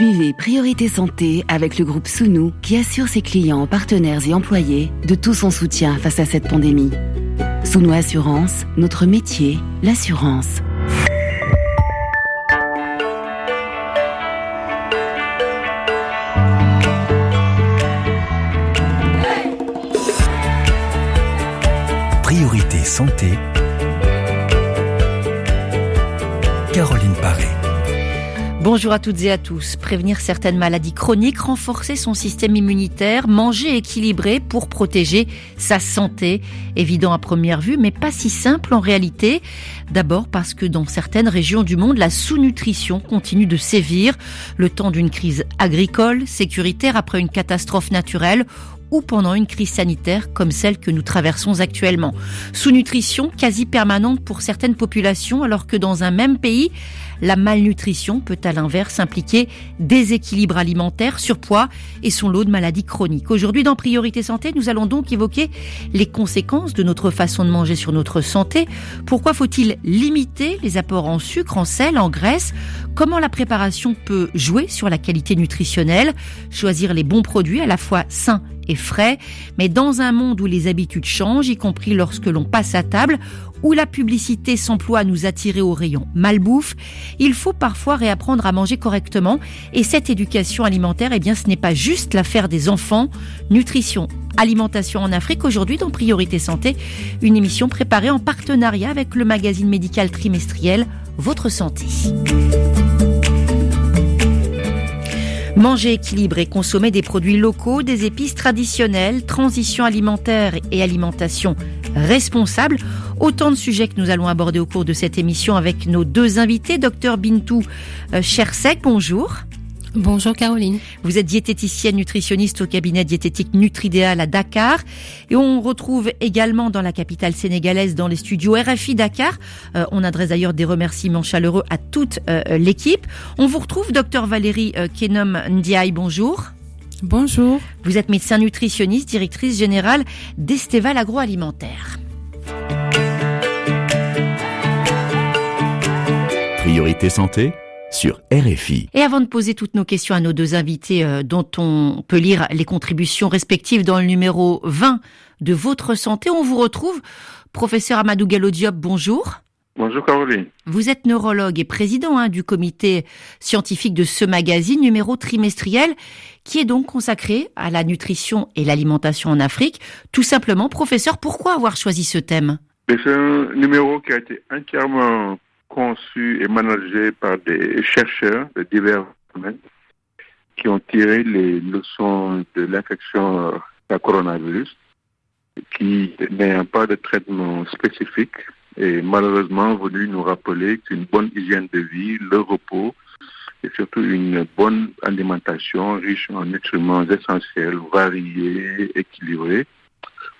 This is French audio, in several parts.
Suivez Priorité Santé avec le groupe Sounou qui assure ses clients, partenaires et employés de tout son soutien face à cette pandémie. Sounou Assurance, notre métier, l'assurance. Priorité Santé. Caroline Paré. Bonjour à toutes et à tous. Prévenir certaines maladies chroniques, renforcer son système immunitaire, manger équilibré pour protéger sa santé. Évident à première vue, mais pas si simple en réalité. D'abord parce que dans certaines régions du monde, la sous-nutrition continue de sévir. Le temps d'une crise agricole, sécuritaire après une catastrophe naturelle ou pendant une crise sanitaire comme celle que nous traversons actuellement. Sous-nutrition quasi permanente pour certaines populations alors que dans un même pays, la malnutrition peut à l'inverse impliquer déséquilibre alimentaire, surpoids et son lot de maladies chroniques. Aujourd'hui dans Priorité Santé, nous allons donc évoquer les conséquences de notre façon de manger sur notre santé. Pourquoi faut-il limiter les apports en sucre, en sel, en graisse? Comment la préparation peut jouer sur la qualité nutritionnelle? Choisir les bons produits à la fois sains et frais, mais dans un monde où les habitudes changent, y compris lorsque l'on passe à table, où la publicité s'emploie à nous attirer au rayon malbouffe, il faut parfois réapprendre à manger correctement. Et cette éducation alimentaire, eh bien, ce n'est pas juste l'affaire des enfants. Nutrition, alimentation en Afrique, aujourd'hui dans Priorité Santé, une émission préparée en partenariat avec le magazine médical trimestriel Votre Santé. Manger équilibré, consommer des produits locaux, des épices traditionnelles, transition alimentaire et alimentation responsable. Autant de sujets que nous allons aborder au cours de cette émission avec nos deux invités. Docteur Bintou euh, Chersek, bonjour. Bonjour Caroline. Vous êtes diététicienne nutritionniste au cabinet diététique Nutridéal à Dakar et on retrouve également dans la capitale sénégalaise dans les studios RFI Dakar. Euh, on adresse d'ailleurs des remerciements chaleureux à toute euh, l'équipe. On vous retrouve docteur Valérie euh, Kenom Ndiaye, bonjour. Bonjour. Vous êtes médecin nutritionniste, directrice générale d'Esteval Agroalimentaire. Priorité Santé sur RFI. Et avant de poser toutes nos questions à nos deux invités, euh, dont on peut lire les contributions respectives dans le numéro 20 de Votre Santé, on vous retrouve. Professeur Amadou Gallo Diop, bonjour. Bonjour Caroline. Vous êtes neurologue et président hein, du comité scientifique de ce magazine, numéro trimestriel, qui est donc consacré à la nutrition et l'alimentation en Afrique. Tout simplement, professeur, pourquoi avoir choisi ce thème? C'est un numéro qui a été entièrement conçu et managé par des chercheurs de divers domaines qui ont tiré les leçons de l'infection à coronavirus, qui n'ayant pas de traitement spécifique et malheureusement voulu nous rappeler qu'une bonne hygiène de vie, le repos et surtout une bonne alimentation riche en nutriments essentiels, variés, équilibrés,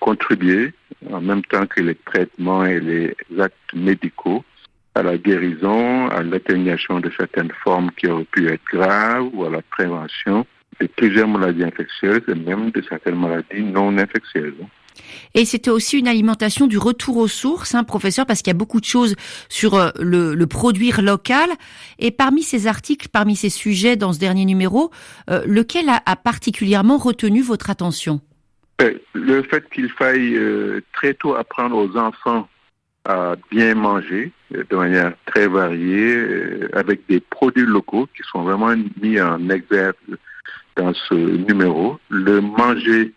contribuer en même temps que les traitements et les actes médicaux à la guérison, à l'atténuation de certaines formes qui auraient pu être graves ou à la prévention de plusieurs maladies infectieuses et même de certaines maladies non infectieuses. Et c'était aussi une alimentation du retour aux sources, hein, professeur, parce qu'il y a beaucoup de choses sur euh, le, le, produire local. Et parmi ces articles, parmi ces sujets dans ce dernier numéro, euh, lequel a, a, particulièrement retenu votre attention? Le fait qu'il faille euh, très tôt apprendre aux enfants à bien manger de manière très variée, avec des produits locaux qui sont vraiment mis en exergue dans ce numéro. Le manger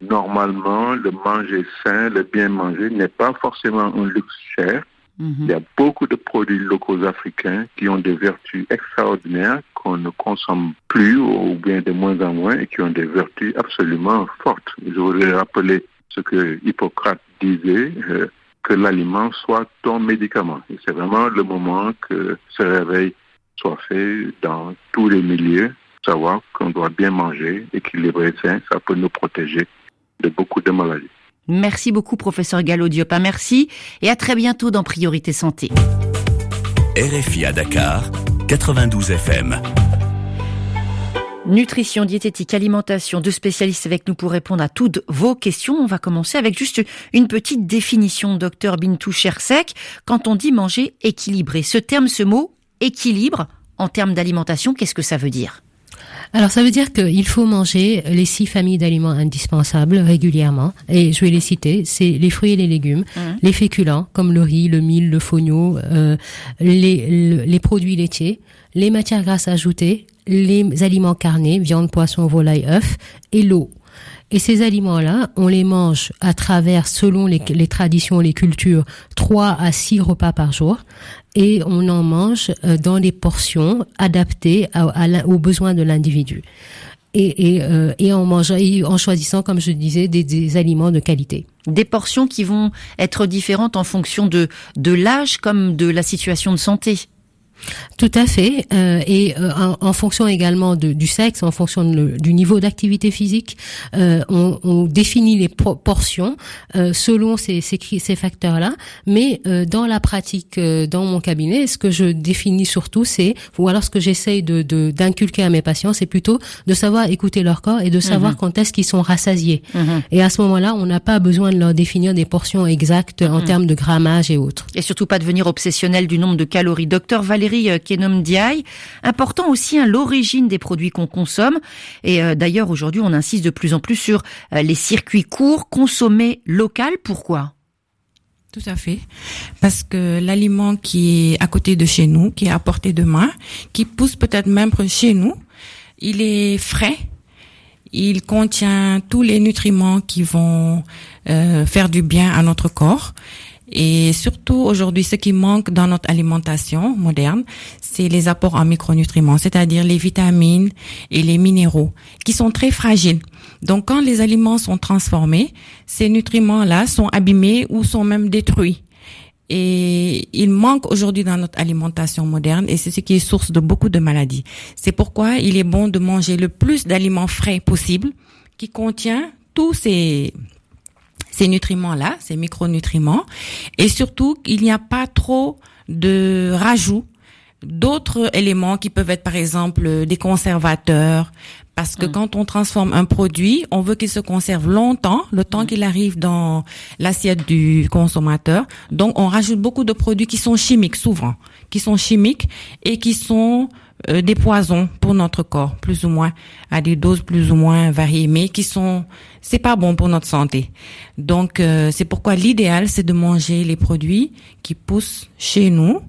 normalement, le manger sain, le bien manger n'est pas forcément un luxe cher. -hmm. Il y a beaucoup de produits locaux africains qui ont des vertus extraordinaires qu'on ne consomme plus ou bien de moins en moins et qui ont des vertus absolument fortes. Je voudrais rappeler ce que Hippocrate disait, euh, que l'aliment soit ton médicament. Et c'est vraiment le moment que ce réveil soit fait dans tous les milieux, savoir qu'on doit bien manger, équilibrer sain, ça peut nous protéger de beaucoup de maladies. Merci beaucoup, professeur Gallo Diopin. Merci et à très bientôt dans Priorité Santé. RFI à Dakar, 92 FM. Nutrition, diététique, alimentation, deux spécialistes avec nous pour répondre à toutes vos questions. On va commencer avec juste une petite définition, docteur Bintou Chersek. Quand on dit manger équilibré, ce terme, ce mot équilibre, en termes d'alimentation, qu'est-ce que ça veut dire? Alors ça veut dire qu'il faut manger les six familles d'aliments indispensables régulièrement. Et je vais les citer. C'est les fruits et les légumes, mmh. les féculents comme le riz, le mil, le fonio, euh, les, les produits laitiers, les matières grasses ajoutées, les aliments carnés, viande, poisson, volaille, œufs, et l'eau. Et ces aliments-là, on les mange à travers, selon les, traditions, les cultures, trois à six repas par jour. Et on en mange euh, dans des portions adaptées aux besoins de l'individu. Et, et, euh, et, en mangeant, en choisissant, comme je disais, des, des, aliments de qualité. Des portions qui vont être différentes en fonction de, de l'âge comme de la situation de santé. Tout à fait, euh, et euh, en, fonction également de, du sexe, en fonction du niveau d'activité physique, euh, on, on, définit les portions euh, selon ces, ces, ces facteurs-là. Mais euh, dans la pratique, dans mon cabinet, ce que je définis surtout, c'est, ou alors ce que j'essaye de d'inculquer à mes patients, c'est plutôt de savoir écouter leur corps et de savoir mhm. quand est-ce qu'ils sont rassasiés. Mhm. Et à ce moment-là, on n'a pas besoin de leur définir des portions exactes en mhm. termes de grammage et autres. Et surtout pas devenir obsessionnel du nombre de calories. Docteur Valérie euh, Kenom Diaye. Important aussi hein, l'origine des produits qu'on consomme. Et euh, d'ailleurs aujourd'hui on insiste de plus en plus sur euh, les circuits courts, consommer local. Pourquoi? Tout à fait. Parce que l'aliment qui est à côté de chez nous, qui est à portée de main, qui pousse peut-être même chez nous, il est frais. Il contient tous les nutriments qui vont faire du bien à notre corps. Et surtout aujourd'hui, ce qui manque dans notre alimentation moderne, c'est les apports en micronutriments, c'est-à-dire les vitamines et les minéraux, qui sont très fragiles. Donc quand les aliments sont transformés, ces nutriments-là sont abîmés ou sont même détruits. Et il manque aujourd'hui dans notre alimentation moderne et c'est ce qui est source de beaucoup de maladies. C'est pourquoi il est bon de manger le plus d'aliments frais possible qui contient tous ces ces nutriments-là, ces micronutriments, et surtout qu'il n'y a pas trop de rajouts d'autres éléments qui peuvent être par exemple des conservateurs parce que mm. quand on transforme un produit, on veut qu'il se conserve longtemps, le temps mm. qu'il arrive dans l'assiette du consommateur. Donc on rajoute beaucoup de produits qui sont chimiques souvent, qui sont chimiques et qui sont euh, des poisons pour notre corps, plus ou moins à des doses plus ou moins variées, mais qui sont c'est pas bon pour notre santé. Donc euh, c'est pourquoi l'idéal c'est de manger les produits qui poussent chez nous,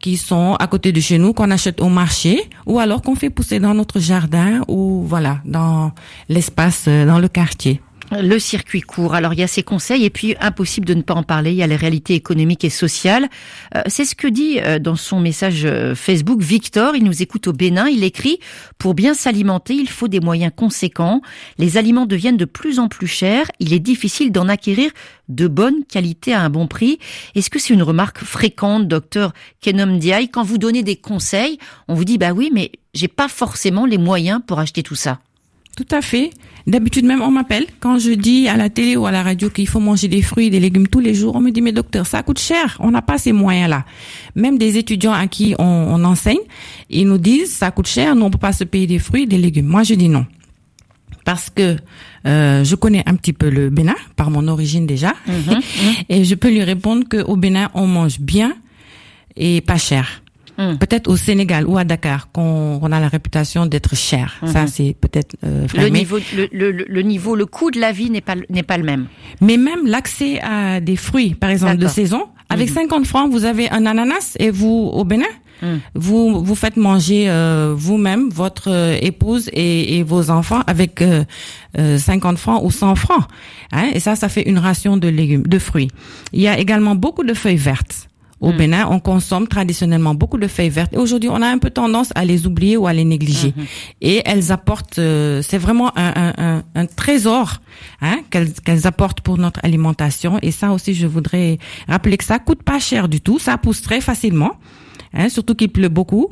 qui sont à côté de chez nous, qu'on achète au marché, ou alors qu'on fait pousser dans notre jardin ou voilà dans l'espace, euh, dans le quartier. Le circuit court. Alors il y a ces conseils et puis impossible de ne pas en parler. Il y a les réalités économiques et sociales. Euh, c'est ce que dit euh, dans son message euh, Facebook Victor. Il nous écoute au Bénin. Il écrit pour bien s'alimenter, il faut des moyens conséquents. Les aliments deviennent de plus en plus chers. Il est difficile d'en acquérir de bonne qualité à un bon prix. Est-ce que c'est une remarque fréquente, docteur Kenom Diaye, quand vous donnez des conseils, on vous dit bah oui, mais j'ai pas forcément les moyens pour acheter tout ça. Tout à fait. D'habitude même, on m'appelle quand je dis à la télé ou à la radio qu'il faut manger des fruits et des légumes tous les jours. On me dit, mais docteur, ça coûte cher. On n'a pas ces moyens-là. Même des étudiants à qui on, enseigne, ils nous disent, ça coûte cher, nous on peut pas se payer des fruits et des légumes. Moi, je dis non. Parce que euh, je connais un petit peu le Bénin, par mon origine déjà, mhm, mhm. et je peux lui répondre qu'au Bénin, on mange bien et pas cher. Hmm. Peut-être au Sénégal ou à Dakar qu'on a la réputation d'être cher. Ça hmm. c'est peut-être euh, le niveau le, le, le, niveau le coût de la vie n'est pas n'est pas le même. Mais même l'accès à des fruits par exemple de saison avec 50 hmm. francs vous avez un ananas et vous au Bénin Vous vous faites manger euh, vous-même votre euh, épouse et, et, vos enfants avec euh, 50 euh, francs ou 100 francs. Hein, et ça, ça fait une ration de légumes, de fruits. Il y a également beaucoup de feuilles vertes. Au hmm. Bénin, on consomme traditionnellement beaucoup de feuilles vertes. Et aujourd'hui, on a un peu tendance à les oublier ou à les négliger. Hmm. Et elles apportent, euh, c'est vraiment un, un, un, trésor hein, qu'elles apportent pour notre alimentation. Et ça aussi, je voudrais rappeler que ça coûte pas cher du tout. Ça pousse très facilement, hein, surtout qu'il pleut beaucoup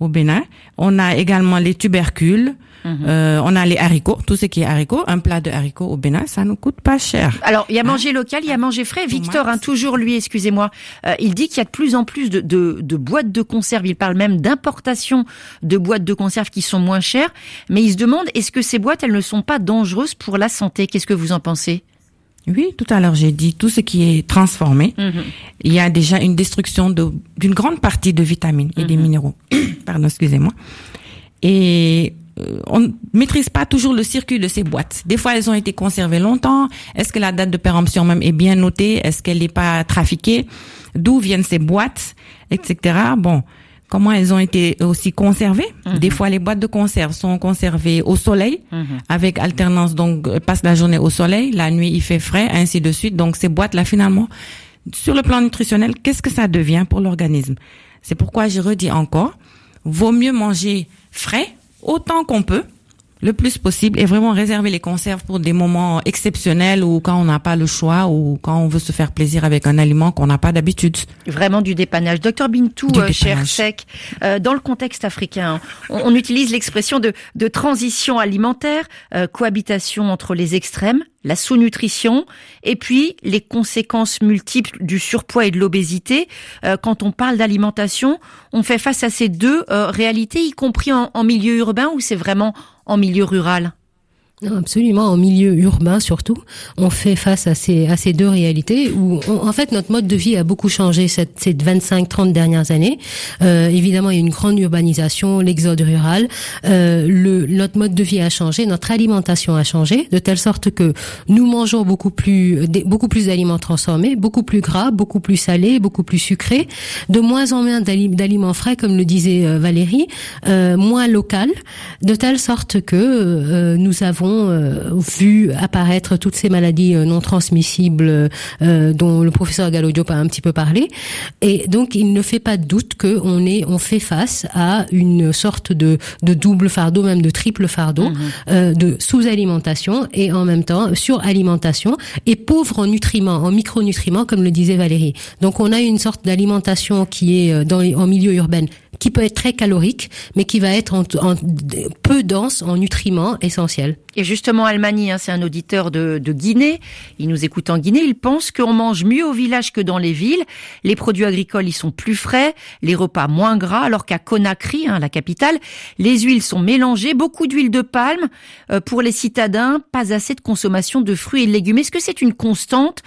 au Bénin. On a également les tubercules. Mhm. Euh, on a les haricots, tout ce qui est haricots. Un plat de haricots au Bénin, ça nous coûte pas cher. Alors, il y a manger hein? local, il y a manger frais. Victor, hein, toujours lui, excusez-moi, euh, il dit qu'il y a de plus en plus de, de, de boîtes de conserve. Il parle même d'importation de boîtes de conserve qui sont moins chères. Mais il se demande, est-ce que ces boîtes, elles ne sont pas dangereuses pour la santé? Qu'est-ce que vous en pensez? Oui, tout à l'heure j'ai dit tout ce qui est transformé. Mhm. Il y a déjà une destruction d'une grande partie de vitamines et des mhm. minéraux. Pardon, excusez-moi. Et on ne maîtrise pas toujours le circuit de ces boîtes. Des fois, elles ont été conservées longtemps. Est-ce que la date de péremption même est bien notée? Est-ce qu'elle n'est pas trafiquée? D'où viennent ces boîtes, etc. Bon, comment elles ont été aussi conservées? Mhm. Des fois, les boîtes de conserve sont conservées au soleil, mhm. avec alternance. Donc, passe la journée au soleil, la nuit il fait frais, ainsi de suite. Donc, ces boîtes-là, finalement, sur le plan nutritionnel, qu'est-ce que ça devient pour l'organisme? C'est pourquoi je redis encore, vaut mieux manger frais autant qu'on peut, le plus possible, et vraiment réserver les conserves pour des moments exceptionnels ou quand on n'a pas le choix ou quand on veut se faire plaisir avec un aliment qu'on n'a pas d'habitude. Vraiment du dépannage. Docteur Bintou, euh, cher sec, euh, dans le contexte africain, on, utilise l'expression de, de, transition alimentaire, euh, cohabitation entre les extrêmes, la sous-nutrition et puis les conséquences multiples du surpoids et de l'obésité. Euh, quand on parle d'alimentation, on fait face à ces deux euh, réalités, y compris en, en milieu urbain ou c'est vraiment en milieu rural? Absolument. En milieu urbain, surtout, on fait face à ces, à ces deux réalités où, en fait, notre mode de vie a beaucoup changé cette, ces 25-30 dernières années. Euh, évidemment, il y a une grande urbanisation, l'exode rural. Euh, le, notre mode de vie a changé, notre alimentation a changé, de telle sorte que nous mangeons beaucoup plus, beaucoup plus d'aliments transformés, beaucoup plus gras, beaucoup plus salés, beaucoup plus sucrés, de moins en moins d'aliments frais, comme le disait euh, Valérie, euh, moins local, de telle sorte que euh, nous avons euh, vu apparaître toutes ces maladies euh, non transmissibles euh, dont le professeur Gallo Diop a un petit peu parlé. Et donc, il ne fait pas de doute qu'on est, on fait face à une sorte de, de double fardeau, même de triple fardeau, mhm. de sous-alimentation et en même temps suralimentation et pauvre en nutriments, en micronutriments, comme le disait Valérie. Donc, on a une sorte d'alimentation qui est dans en milieu urbain qui peut être très calorique, mais qui va être en, peu dense en nutriments essentiels. Et justement, Almani, hein, c'est un auditeur de, de, Guinée. Il nous écoute en Guinée. Il pense qu'on mange mieux au village que dans les villes. Les produits agricoles, ils sont plus frais, les repas moins gras, alors qu'à Conakry, hein, la capitale, les huiles sont mélangées, beaucoup d'huile de palme. Euh, pour les citadins, pas assez de consommation de fruits et de légumes. Est-ce que c'est une constante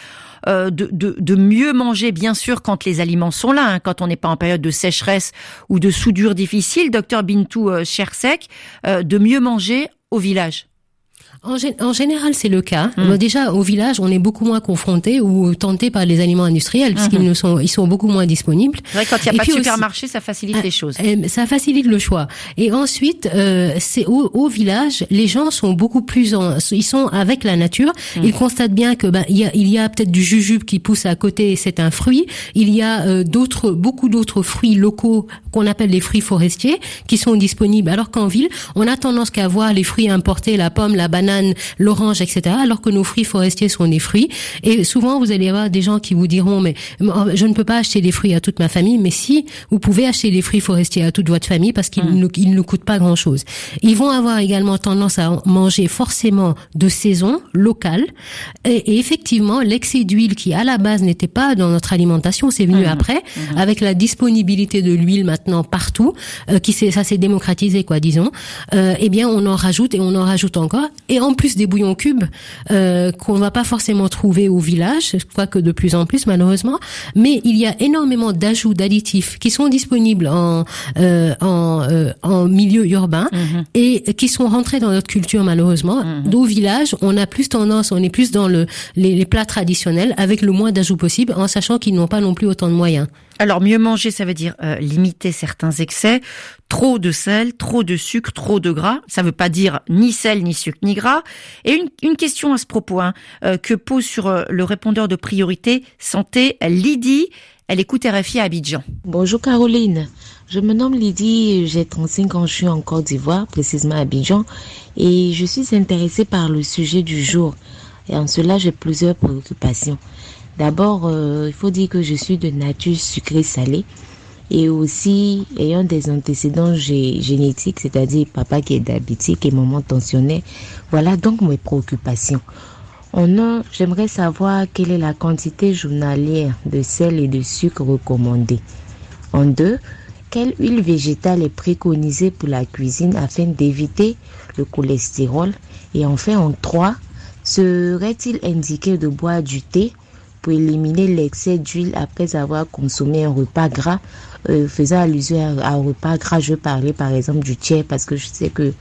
euh, de, de, de, mieux manger, bien sûr, quand les aliments sont là, hein, quand on n'est pas en période de sécheresse ou de soudure difficile, docteur Bintou euh, Chersek, euh, de mieux manger au village? En, général, c'est le cas. Hmm. déjà, au village, on est beaucoup moins confronté ou tenté par les aliments industriels, puisqu'ils hmm. ne sont, ils sont beaucoup moins disponibles. Vrai, quand il n'y a pas de supermarché, ça facilite les choses. Ah, ça facilite le choix. Et ensuite, euh, c'est au, au, village, les gens sont beaucoup plus en, ils sont avec la nature. Hmm. Ils constatent bien que ben il y a, il y a peut-être du jujube qui pousse à côté, c'est un fruit. Il y a euh, d'autres, beaucoup d'autres fruits locaux qu'on appelle les fruits forestiers qui sont disponibles. Alors qu'en ville, on a tendance qu'à voir les fruits importés, la pomme, la banane l'orange, etc. Alors que nos fruits forestiers sont des fruits. Et souvent, vous allez avoir des gens qui vous diront, mais je ne peux pas acheter des fruits à toute ma famille. Mais si, vous pouvez acheter des fruits forestiers à toute votre famille parce qu'ils mmh. ne, ne coûtent pas grand-chose. Ils vont avoir également tendance à manger forcément de saison, locale. Et, effectivement, l'excès d'huile qui, à la base, n'était pas dans notre alimentation, c'est venu mmh. après, mmh. avec la disponibilité de l'huile maintenant partout, euh, qui ça s'est démocratisé, quoi, disons. Euh, eh bien, on en rajoute et on en rajoute encore. Et en plus des bouillons cubes euh, qu'on va pas forcément trouver au village, je crois que de plus en plus malheureusement, mais il y a énormément d'ajouts d'additifs qui sont disponibles en euh, en, euh, en milieu urbain mhm. et qui sont rentrés dans notre culture malheureusement. Mm Au village, on a plus tendance, on est plus dans le les, les plats traditionnels avec le moins d'ajouts possible, en sachant qu'ils n'ont pas non plus autant de moyens. Alors mieux manger, ça veut dire euh, limiter certains excès. Trop de sel, trop de sucre, trop de gras. Ça veut pas dire ni sel, ni sucre, ni gras. Et une, une question à ce propos hein, euh, que pose sur euh, le répondeur de priorité santé Lydie. Elle écoute RFI à Abidjan. Bonjour Caroline. Je me nomme Lydie, j'ai 35 ans, je suis en Côte d'Ivoire, précisément à Abidjan, et je suis intéressée par le sujet du jour. Et en cela, j'ai plusieurs préoccupations. D'abord, euh, il faut dire que je suis de nature sucrée-salée et aussi ayant des antécédents génétiques, c'est-à-dire papa qui est diabétique et maman tensionnaire. Voilà donc mes préoccupations. En un, j'aimerais savoir quelle est la quantité journalière de sel et de sucre recommandée. En deux, quelle huile végétale est préconisée pour la cuisine afin d'éviter le cholestérol? Et enfin, en trois, serait-il indiqué de boire du thé pour éliminer l'excès d'huile après avoir consommé un repas gras, euh, faisant allusion à, un repas gras, je parlais par exemple du tchèp parce que je sais que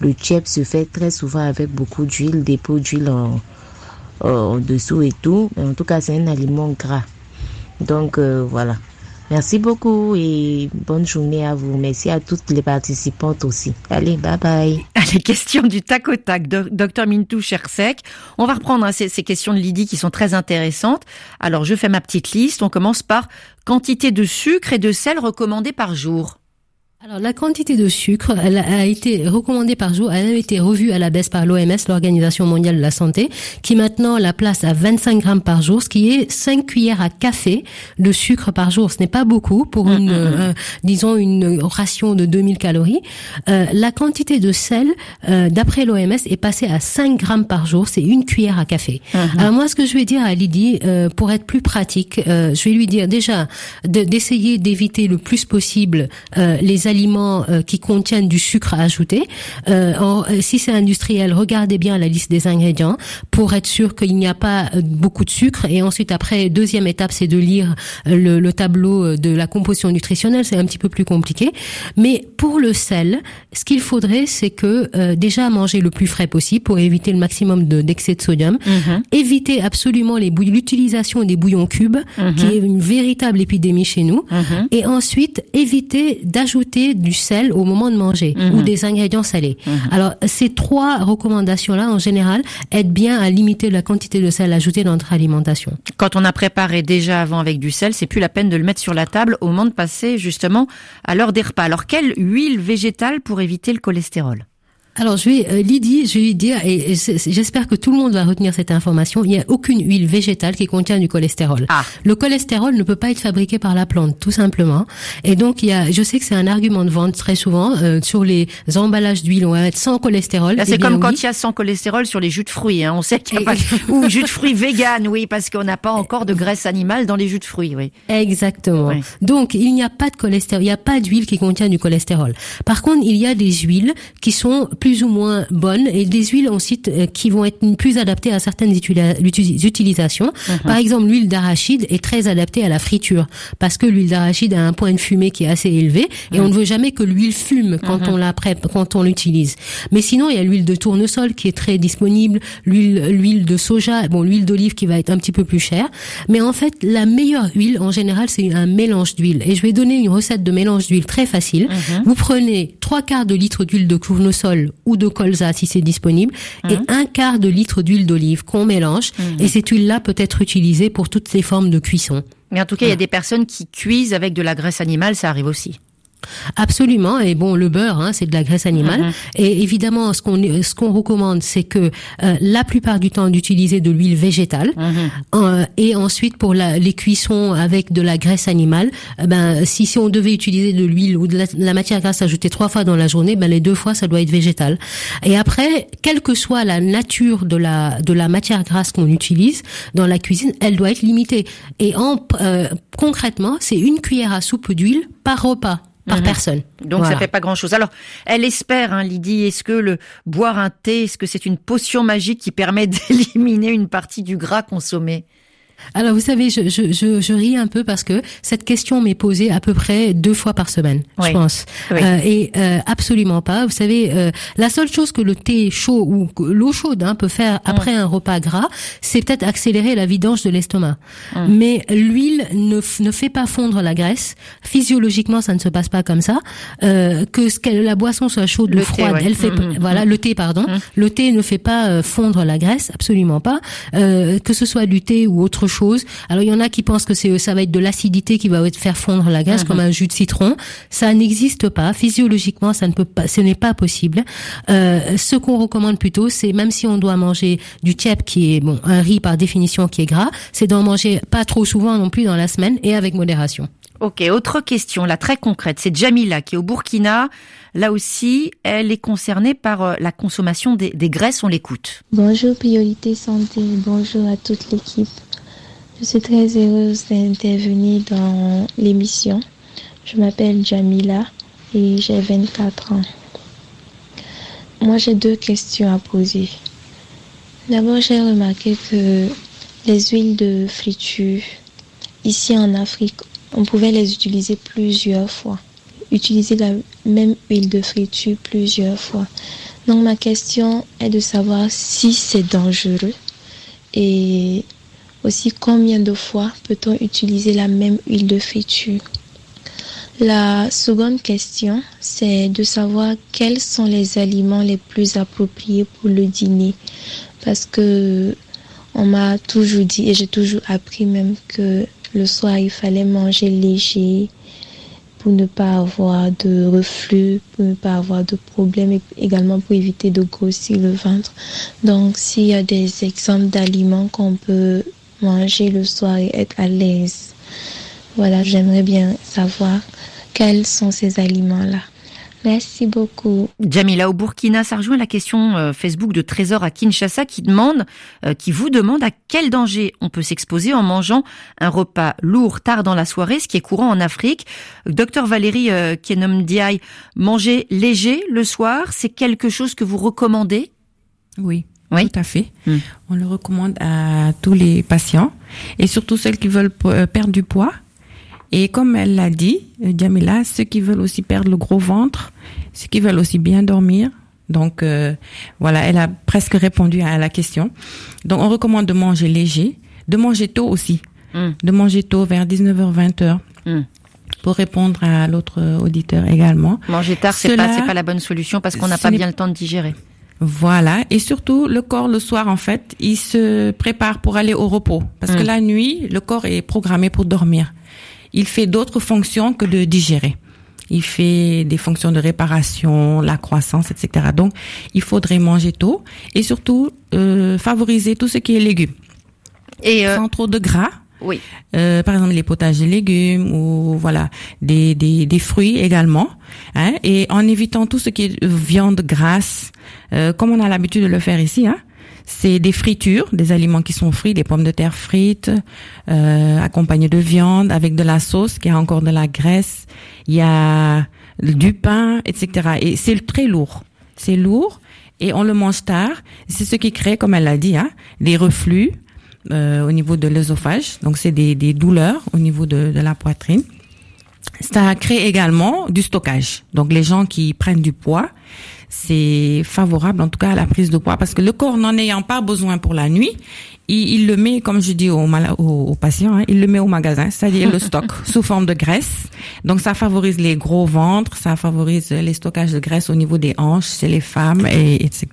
le tchèp se fait très souvent avec beaucoup d'huile, des pots d'huile en, dessous et tout. En tout cas, c'est un aliment gras. Donc euh, voilà. Merci beaucoup et bonne journée à vous. Merci à toutes les participantes aussi. Allez, bye bye. Les questions du tac au tac, docteur Mintou Chersek. On va reprendre hein, ces, ces questions de Lydie qui sont très intéressantes. Alors, je fais ma petite liste. On commence par quantité de sucre et de sel recommandée par jour. Alors la quantité de sucre elle a été recommandée par jour, elle a été revue à la baisse par l'OMS, l'Organisation mondiale de la santé, qui maintenant la place à 25 grammes par jour, ce qui est 5 cuillères à café de sucre par jour. Ce n'est pas beaucoup pour mm, une, mm, mm. Euh, disons une ration de 2000 calories. Euh, la quantité de sel, euh, d'après l'OMS, est passée à 5 grammes par jour. C'est une cuillère à café. Mm-hmm. Alors moi, ce que je vais dire à Lydie, pour être plus pratique, je vais lui dire déjà d'essayer d'éviter le plus possible les aliments euh, qui contiennent du sucre ajouté. Euh, euh, si c'est industriel, regardez bien la liste des ingrédients pour être sûr qu'il n'y a pas beaucoup de sucre. Et ensuite, après, deuxième étape, c'est de lire le, le, tableau de la composition nutritionnelle. C'est un petit peu plus compliqué. Mais pour le sel, ce qu'il faudrait, c'est que déjà manger le plus frais possible pour éviter le maximum d'excès de, sodium. Mhm. Éviter absolument l'utilisation des bouillons cubes, mhm. qui est une véritable épidémie chez nous. Mhm. Et ensuite, éviter d'ajouter du sel au moment de manger ou mhm. des ingrédients salés. Mhm. Alors, ces trois recommandations-là, en général, aident bien à limiter la quantité de sel ajouté dans notre alimentation. Quand on a préparé déjà avant avec du sel, c'est plus la peine de le mettre sur la table au moment de passer justement à l'heure des repas. Alors, quelle huile végétale pour éviter le cholestérol? Alors, je vais, euh, Lydie, je vais lui dire, et, j'espère que tout le monde va retenir cette information, il n'y a aucune huile végétale qui contient du cholestérol. Ah. Le cholestérol ne peut pas être fabriqué par la plante, tout simplement. Et donc, il y a, je sais que c'est un argument de vente très souvent, euh, sur les emballages d'huile, on va mettre sans cholestérol. c'est comme quand il y a sans cholestérol sur les jus de fruits, hein. on sait qu'il n'y a pas, ou jus de fruits vegan, oui, parce qu'on n'a pas encore de graisse animale dans les jus de fruits, oui. Exactement. Donc, il n'y a pas de cholestérol, il n'y a pas d'huile qui contient du cholestérol. Par contre, il y a des huiles qui sont plus ou moins bonnes et des huiles ensuite euh, qui vont être plus adaptées à certaines utilisations. Mhm. Par exemple, l'huile d'arachide est très adaptée à la friture parce que l'huile d'arachide a un point de fumée qui est assez élevé et mhm. on ne veut jamais que l'huile fume quand mhm. on la prép quand on l'utilise. Mais sinon, il y a l'huile de tournesol qui est très disponible, l'huile l'huile de soja, bon l'huile d'olive qui va être un petit peu plus chère, mais en fait, la meilleure huile en général, c'est un mélange d'huile et je vais donner une recette de mélange d'huile très facile. Vous prenez trois quarts de litre d'huile de tournesol ou de colza si c'est disponible et hein un quart de litre d'huile d'olive qu'on mélange mhm. et cette huile-là peut être utilisée pour toutes les formes de cuisson. Mais en tout cas, il y a des personnes qui cuisent avec de la graisse animale, ça arrive aussi. Absolument. Et bon, le beurre, hein, c'est de la graisse animale. Mm-hmm. Et évidemment, ce qu'on ce qu'on recommande, c'est que euh, la plupart du temps d'utiliser de l'huile végétale. Mm-hmm. Euh, et ensuite, pour la, les cuissons avec de la graisse animale, euh, ben si si on devait utiliser de l'huile ou de la, matière grasse ajoutée trois fois dans la journée, ben les deux fois ça doit être végétal. Et après, quelle que soit la nature de la de la matière grasse qu'on utilise dans la cuisine, elle doit être limitée. Et en concrètement, c'est une cuillère à soupe d'huile par repas par mhm. personne. Donc ça fait pas grand chose. Alors, elle espère, hein, Lydie, est-ce que le boire un thé, est-ce que c'est une potion magique qui permet d'éliminer une partie du gras consommé? Alors vous savez, je, je, je, je, ris un peu parce que cette question m'est posée à peu près deux fois par semaine, je pense. Euh, et euh, absolument pas. Vous savez, euh, la seule chose que le thé chaud ou l'eau chaude hein, peut faire mm. après un repas gras, c'est peut-être accélérer la vidange de l'estomac. Mm. Mais l'huile ne, ne fait pas fondre la graisse. Physiologiquement, ça ne se passe pas comme ça. Euh, que ce la boisson soit chaude ou froide, elle fait mm, voilà le thé pardon. Le thé ne fait pas fondre la graisse, absolument pas. que ce soit du thé ou autre chose. Alors il y en a qui pensent que c'est ça va être de l'acidité qui va faire fondre la graisse mhm. comme un jus de citron. Ça n'existe pas physiologiquement, ça ne peut pas, ce n'est pas possible. Euh, ce qu'on recommande plutôt, c'est même si on doit manger du tiep qui est bon un riz par définition qui est gras, c'est d'en manger pas trop souvent non plus dans la semaine et avec modération. Ok, autre question, là très concrète, c'est Jamila qui est au Burkina. Là aussi, elle est concernée par euh, la consommation des, des graisses, on l'écoute. Bonjour Priorité Santé, bonjour à toute l'équipe. Je suis très heureuse d'intervenir dans l'émission. Je m'appelle Jamila et j'ai 24 ans. Moi, j'ai deux questions à poser. D'abord, j'ai remarqué que les huiles de friture, ici en Afrique, on pouvait les utiliser plusieurs fois. Utiliser la même huile de friture plusieurs fois. Donc ma question est de savoir si c'est dangereux et aussi combien de fois peut-on utiliser la même huile de friture. La seconde question, c'est de savoir quels sont les aliments les plus appropriés pour le dîner. Parce que on m'a toujours dit, et j'ai toujours appris même que le soir, il fallait manger léger pour ne pas avoir de reflux, pour ne pas avoir de problèmes, et également pour éviter de grossir le ventre. Donc, s'il y a des exemples d'aliments qu'on peut manger le soir et être à l'aise, voilà, j'aimerais bien savoir quels sont ces aliments-là. Merci beaucoup. Jamila, au Burkina, ça rejoint la question euh, Facebook de Trésor à Kinshasa qui demande, euh, qui vous demande à quel danger on peut s'exposer en mangeant un repas lourd tard dans la soirée, ce qui est courant en Afrique. Docteur Valérie euh, Kenom Diaye, manger léger le soir, c'est quelque chose que vous recommandez? Oui. Oui. Tout à fait. Hmm. On le recommande à tous les patients et surtout celles qui veulent perdre du poids et comme elle l'a dit, euh, Jamila, ceux qui veulent aussi perdre le gros ventre, ceux qui veulent aussi bien dormir. Donc euh, voilà, elle a presque répondu à la question. Donc on recommande de manger léger, de manger tôt aussi, hmm. de manger tôt vers 19h 20h. Hmm. Pour répondre à l'autre auditeur également. Manger tard, c'est pas c'est pas la bonne solution parce qu'on n'a pas bien le temps de digérer. Voilà, et surtout le corps le soir en fait, il se prépare pour aller au repos parce que hmm. la nuit, le corps est programmé pour dormir il fait d'autres fonctions que de digérer. Il fait des fonctions de réparation, la croissance, etc. Donc, il faudrait manger tôt et surtout euh, favoriser tout ce qui est légumes. Et euh, sans trop de gras. Oui. Euh, par exemple, les potages et légumes ou voilà des, des, des fruits également. Hein, et en évitant tout ce qui est viande grasse, euh, comme on a l'habitude de le faire ici. Hein, c'est des fritures, des aliments qui sont frits, des pommes de terre frites, euh, accompagnées de viande, avec de la sauce, qui a encore de la graisse. Il y a du pain, etc. Et c'est très lourd. C'est lourd et on le mange tard. C'est ce qui crée, comme elle l'a dit, hein, des reflux euh, au niveau de l'œsophage. Donc c'est des, des douleurs au niveau de, de la poitrine. Ça crée également du stockage. Donc les gens qui prennent du poids, c'est favorable en tout cas à la prise de poids. Parce que le corps n'en ayant pas besoin pour la nuit, il, le met, comme je dis aux, aux, patients, hein, il le met au magasin, c'est-à-dire le stock sous forme de graisse. Donc ça favorise les gros ventres, ça favorise les stockages de graisse au niveau des hanches chez les femmes, et, etc.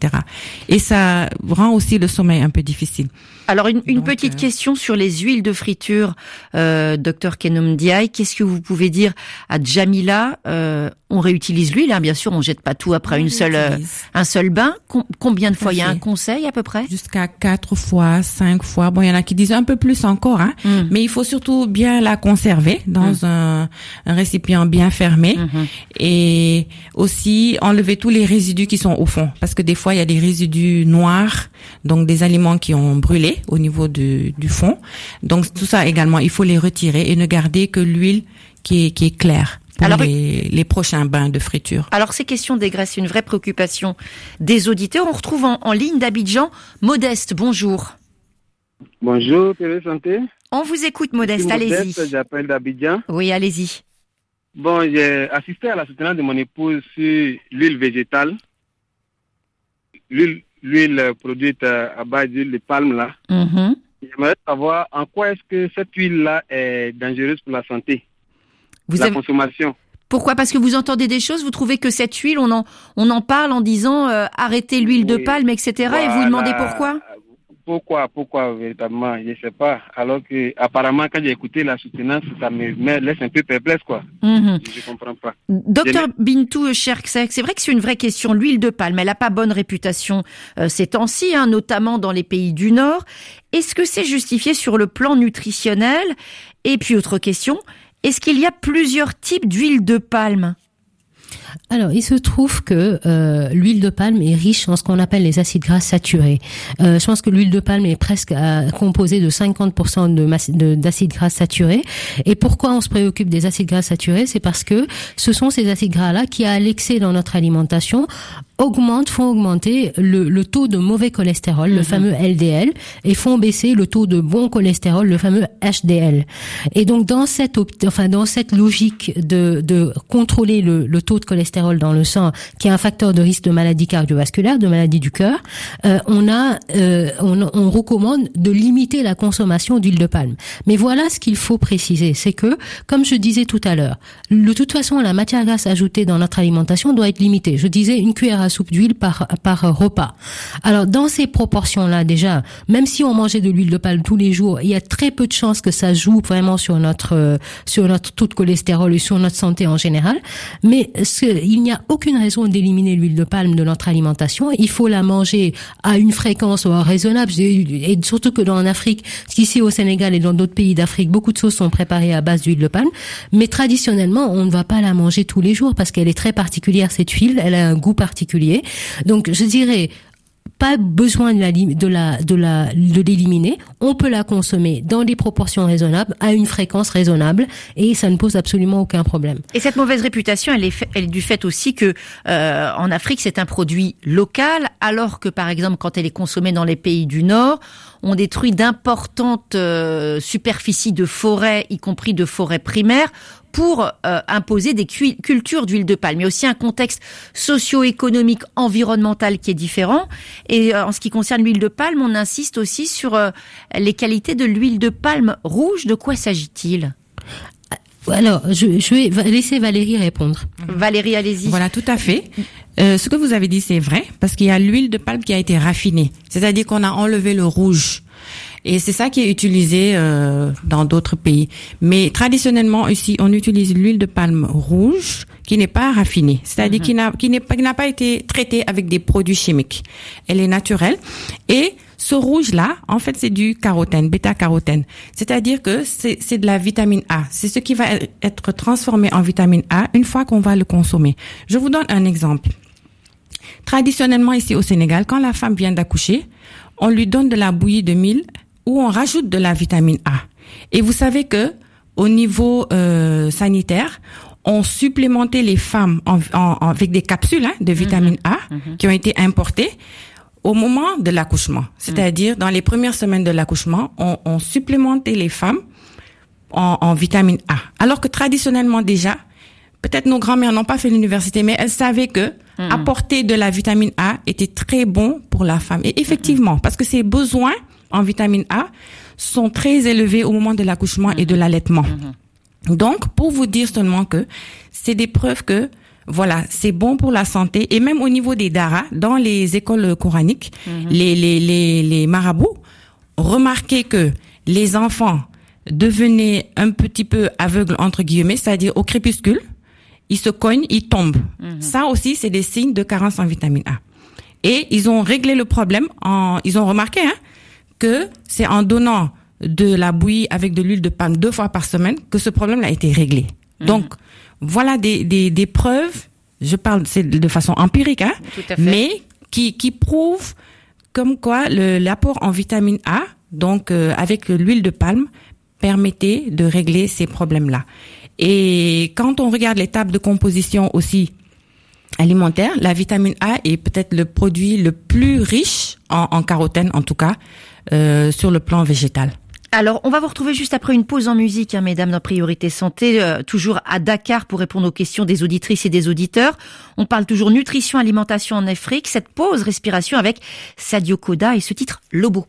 Et ça rend aussi le sommeil un peu difficile. Alors une, une petite euh, question sur les huiles de friture, euh, docteur Kenom Diaye. Qu'est-ce que vous pouvez dire à Jamila euh, On réutilise l'huile, hein, bien sûr, on jette pas tout après une seule, un seul bain. combien de fois Il y a un conseil à peu près? Jusqu'à quatre fois, cinq fois. Bon, il y en a qui disent un peu plus encore, hein, hmm. mais il faut surtout bien la conserver dans hmm. un, un, récipient bien fermé hmm, et aussi enlever tous les résidus qui sont au fond, parce que des fois il y a des résidus noirs, donc des aliments qui ont brûlé au niveau du, du fond. Donc tout ça également, il faut les retirer et ne garder que l'huile qui est, qui est claire. Pour alors, les, les, prochains bains de friture. Alors ces questions des graisses, une vraie préoccupation des auditeurs. On retrouve en, ligne d'Abidjan Modeste. Bonjour. Bonjour, Télé Santé. On vous écoute, Modeste, allez-y. J'appelle d'Abidjan. Oui, allez-y. Bon, j'ai assisté à la soutenance de mon épouse sur l'huile végétale. L'huile produite à base d'huile de palme là. Mm-hmm. J'aimerais savoir en quoi est-ce que cette huile-là est dangereuse pour la santé, vous la consommation. Pourquoi? Parce que vous entendez des choses, vous trouvez que cette huile, on en, on en parle en disant euh, arrêtez l'huile de palme, etc. Et vous demandez pourquoi? Pourquoi, pourquoi véritablement, je ne sais pas. Alors que apparemment, quand j'ai écouté la soutenance, ça me, laisse un peu perplexe, quoi. Mhm. Je ne comprends pas. Docteur Bintou Cherksek, c'est vrai que c'est une vraie question. L'huile de palme, elle n'a pas bonne réputation euh, ces temps-ci, hein, notamment dans les pays du Nord. Est-ce que c'est justifié sur le plan nutritionnel? Et puis autre question, est-ce qu'il y a plusieurs types d'huile de palme? Alors, il se trouve que euh, l'huile de palme est riche en ce qu'on appelle les acides gras saturés. Euh, je pense que l'huile de palme est presque euh, composée de 50% de d'acides gras saturés. Et pourquoi on se préoccupe des acides gras saturés? C'est parce que ce sont ces acides gras-là qui, à l'excès dans notre alimentation, augmentent, font augmenter le, le taux de mauvais cholestérol, le mhm. fameux LDL, et font baisser le taux de bon cholestérol, le fameux HDL. Et donc dans cette, enfin dans cette logique de, de contrôler le, le taux de cholestérol dans le sang, qui est un facteur de risque de maladie cardiovasculaire, de maladie du cœur, euh, on a, euh, on, on recommande de limiter la consommation d'huile de palme. Mais voilà ce qu'il faut préciser, c'est que, comme je disais tout à l'heure, de toute façon la matière grasse ajoutée dans notre alimentation doit être limitée. Je disais une cuillère à soupe d'huile par par repas. Alors dans ces proportions-là déjà, même si on mangeait de l'huile de palme tous les jours, il y a très peu de chances que ça joue vraiment sur notre euh, sur notre taux de cholestérol et sur notre santé en général. Mais ce, il n'y a aucune raison d'éliminer l'huile de palme de notre alimentation. Il faut la manger à une fréquence raisonnable et surtout que dans l'Afrique, ici au Sénégal et dans d'autres pays d'Afrique, beaucoup de sauces sont préparées à base d'huile de palme. Mais traditionnellement, on ne va pas la manger tous les jours parce qu'elle est très particulière cette huile. Elle a un goût particulier. Donc je dirais pas besoin de la de la de la de l'éliminer. On peut la consommer dans des proportions raisonnables, à une fréquence raisonnable, et ça ne pose absolument aucun problème. Et cette mauvaise réputation, elle est, elle est du fait aussi que euh, en Afrique, c'est un produit local, alors que par exemple, quand elle est consommée dans les pays du Nord, on détruit d'importantes euh, superficies de forêts, y compris de forêts primaires, pour euh, imposer des cultures d'huile de palme. Il y a aussi un contexte socio-économique, environnemental qui est différent. Et euh, en ce qui concerne l'huile de palme, on insiste aussi sur euh, les qualités de l'huile de palme rouge. De quoi s'agit-il? Alors, je, je, vais laisser Valérie répondre. Valérie, allez-y. Voilà, tout à fait. ce que vous avez dit, c'est vrai, parce qu'il y a l'huile de palme qui a été raffinée. C'est-à-dire qu'on a enlevé le rouge. Et c'est ça qui est utilisé euh, dans d'autres pays. Mais traditionnellement ici, on utilise l'huile de palme rouge qui n'est pas raffinée, c'est-à-dire qui mhm. n'a qui n'a pas été traitée avec des produits chimiques. Elle est naturelle et ce rouge là, en fait, c'est du carotène, bêta-carotène. C'est-à-dire que c'est c'est de la vitamine A. C'est ce qui va être transformé en vitamine A une fois qu'on va le consommer. Je vous donne un exemple. Traditionnellement ici au Sénégal, quand la femme vient d'accoucher, on lui donne de la bouillie de mille où on rajoute de la vitamine A. Et vous savez que au niveau euh, sanitaire, on supplémentait les femmes en, avec des capsules hein, de vitamine A mhm. Mhm. qui ont été importées au moment de l'accouchement. C'est-à-dire dans les premières semaines de l'accouchement, on, on, supplémentait les femmes en, en vitamine A. Alors que traditionnellement déjà, peut-être nos grands-mères n'ont pas fait l'université, mais elles savaient que mhm. apporter de la vitamine A était très bon pour la femme. Et effectivement, parce que c'est besoin en vitamine A sont très élevés au moment de l'accouchement et de mhm. l'allaitement. Mhm. Donc, pour vous dire seulement que c'est des preuves que voilà, c'est bon pour la santé et même au niveau des daras, dans les écoles coraniques, mhm. les, les, les, les marabouts remarquaient que les enfants devenaient un petit peu aveugles entre guillemets, c'est-à-dire au crépuscule, ils se cognent, ils tombent. Ça aussi, c'est des signes de carence en vitamine A. Et ils ont réglé le problème en, ils ont remarqué, hein, que c'est en donnant de la bouillie avec de l'huile de palme deux fois par semaine que ce problème a été réglé. Mhm. Donc, voilà des, des, des, preuves, je parle c'est de façon empirique, hein, mais qui, qui prouvent comme quoi l'apport en vitamine A, donc euh, avec l'huile de palme, permettait de régler ces problèmes-là. Et quand on regarde les tables de composition aussi alimentaire, la vitamine A est peut-être le produit le plus riche en, en carotène, en tout cas, euh, sur le plan végétal. Alors, on va vous retrouver juste après une pause en musique, hein, mesdames, dans Priorité Santé, euh, toujours à Dakar pour répondre aux questions des auditrices et des auditeurs. On parle toujours nutrition, alimentation en Afrique. Cette pause, respiration avec Sadio Koda et ce titre, Lobo.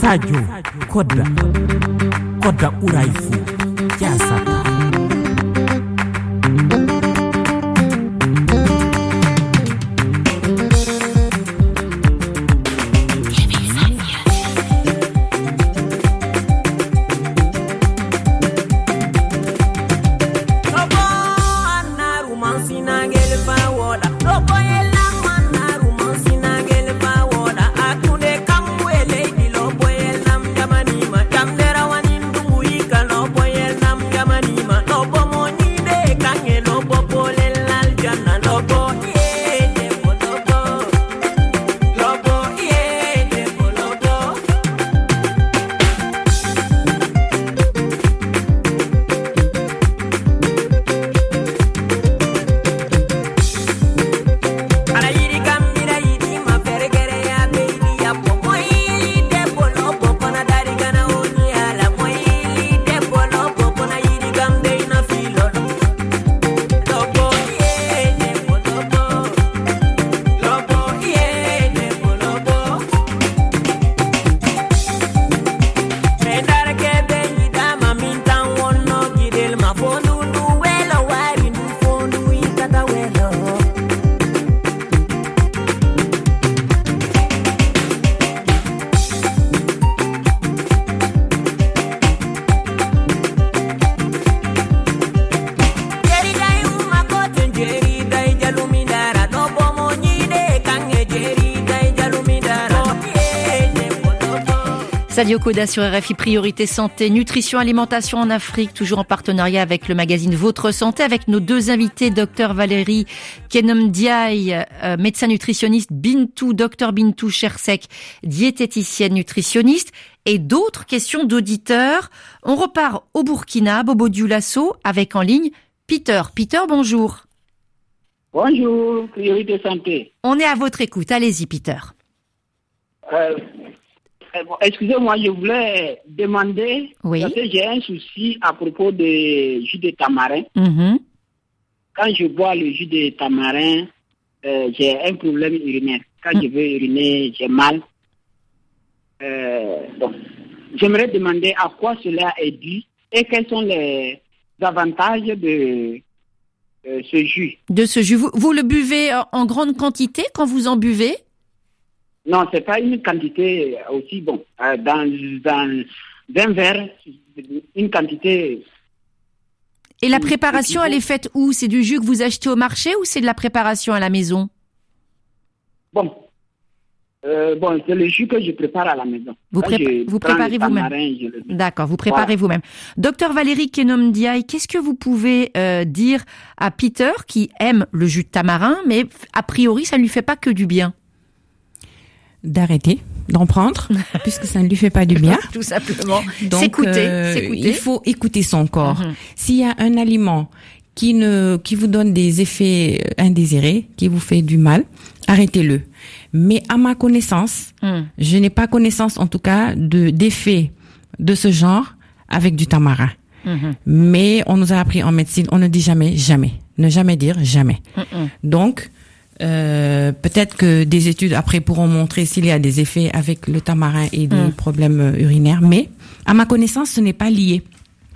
Sadio Koda, Koda Uraifu, Salut Koda sur RFI Priorité Santé, Nutrition, Alimentation en Afrique, toujours en partenariat avec le magazine Votre Santé, avec nos deux invités, docteur Valérie Kenom Diaye, euh, médecin nutritionniste, Bintou, docteur Bintou Chersek, diététicienne nutritionniste, et d'autres questions d'auditeurs. On repart au Burkina, Bobo Dioulasso, avec en ligne Peter. Peter, bonjour. Bonjour, Priorité Santé. On est à votre écoute, allez-y Peter. Euh, excusez-moi, je voulais demander, parce que j'ai un souci à propos du jus de tamarin. Mm-hmm. Quand je bois le jus de tamarin, euh, j'ai un problème urinaire. Quand mm. je veux uriner, j'ai mal. Euh, j'aimerais demander à quoi cela est dû et quels sont les avantages de ce jus. De ce jus. vous le buvez en grande quantité quand vous en buvez? Non, c'est pas une quantité aussi bon. Euh, dans, dans un verre, une quantité. Et la préparation, elle est faite où? C'est du jus que vous achetez au marché ou c'est de la préparation à la maison? Bon. Euh, bon, c'est le jus que je prépare à la maison. Vous, vous préparez vous-même D'accord, vous préparez vous-même. Docteur Valérie Kenom Diaye, qu'est-ce que vous pouvez euh, dire à Peter qui aime le jus de tamarin, mais a priori, ça ne lui fait pas que du bien? D'arrêter d'en prendre puisque ça ne lui fait pas du bien. Tout simplement. Donc euh, il faut écouter son corps. Mhm. S'il y a un aliment qui ne qui vous donne des effets euh, indésirés, qui vous fait du mal, arrêtez-le. Mais à ma connaissance, mhm. je n'ai pas connaissance en tout cas de d'effets de ce genre avec du tamarin. Mhm. Mais on nous a appris en médecine, on ne dit jamais jamais, ne jamais dire jamais. Donc euh, peut-être que des études après pourront montrer s'il y a des effets avec le tamarin et des hmm. problèmes euh, urinaires, mais à ma connaissance, ce n'est pas lié.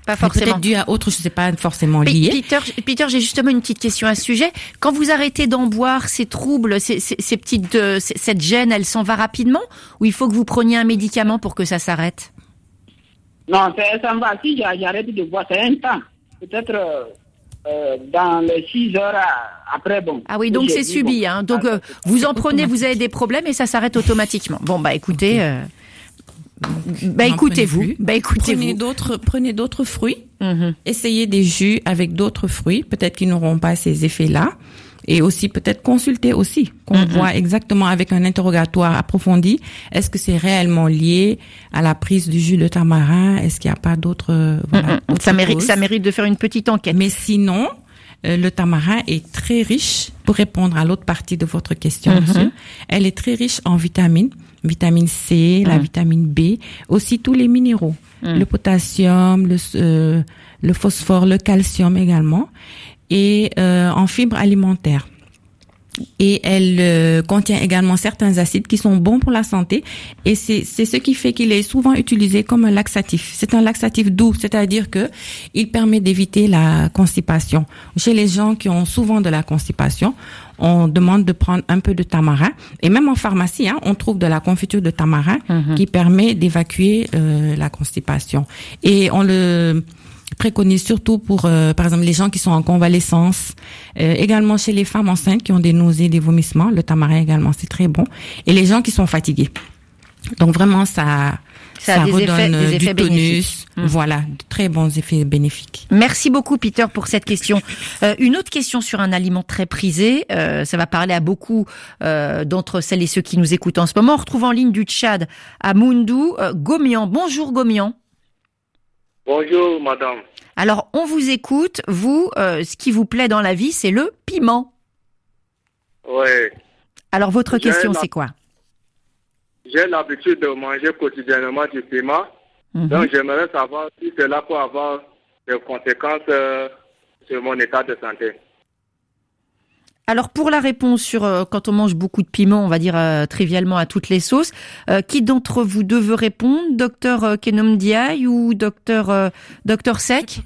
Pas forcément. Peut-être dû à autre, je sais pas forcément lié. Peter, Peter j'ai justement une petite question à ce sujet. Quand vous arrêtez d'en boire, ces troubles, ces, ces, petites, euh, cette gêne, elle s'en va rapidement ou il faut que vous preniez un médicament pour que ça s'arrête? Non, ça, va. Si j'arrête de boire, c'est un temps. Peut-être euh, dans les 6 heures après, bon. Ah oui, donc c'est subi. hein. Donc euh, vous en prenez, vous avez des problèmes et ça s'arrête automatiquement. Bon, bah écoutez. Euh, bah écoutez-vous. Bah écoutez-vous. Prenez d'autres, prenez d'autres fruits. Mhm. Essayez des jus avec d'autres fruits. Peut-être qu'ils n'auront pas ces effets-là et aussi peut-être consulter aussi, qu'on voit exactement avec un interrogatoire approfondi, est-ce que c'est réellement lié à la prise du jus de tamarin, est-ce qu'il n'y a pas d'autres voilà, ça mérite ça mérite de faire une petite enquête. Mais sinon, euh, le tamarin est très riche pour répondre à l'autre partie de votre question, monsieur. Elle est très riche en vitamines, vitamine C, la vitamine B, aussi tous les minéraux, le potassium, le, euh, le phosphore, le calcium également et euh, en fibres alimentaires. Et elle euh, contient également certains acides qui sont bons pour la santé et c'est ce qui fait qu'il est souvent utilisé comme un laxatif. C'est un laxatif doux, c'est-à-dire que il permet d'éviter la constipation. Chez les gens qui ont souvent de la constipation, on demande de prendre un peu de tamarin et même en pharmacie, hein, on trouve de la confiture de tamarin mhm. qui permet d'évacuer euh, la constipation. Et on le préconise surtout pour, euh, par exemple, les gens qui sont en convalescence, euh, également chez les femmes enceintes qui ont des nausées, des vomissements. Le tamarin également, c'est très bon. Et les gens qui sont fatigués. Donc vraiment, ça, ça, redonne euh, du tonus. Hum. Voilà, de très bons effets bénéfiques. Merci beaucoup, Peter, pour cette question. une autre question sur un aliment très prisé. ça va parler à beaucoup d'entre celles et ceux qui nous écoutent en ce moment. On retrouve en ligne du Tchad à Moundou, Gomian. Bonjour, Gomian. Bonjour, madame. Alors, on vous écoute. Vous, euh, ce qui vous plaît dans la vie, c'est le piment. Oui. Alors, votre question, c'est quoi? J'ai l'habitude de manger quotidiennement du piment. Mhm. Donc, j'aimerais savoir si cela peut avoir des conséquences euh, sur mon état de santé. Alors pour la réponse sur euh, quand on mange beaucoup de piment, on va dire euh, trivialement à toutes les sauces, euh, qui d'entre vous deux veut répondre? Docteur Kenom Diaye ou docteur docteur Sec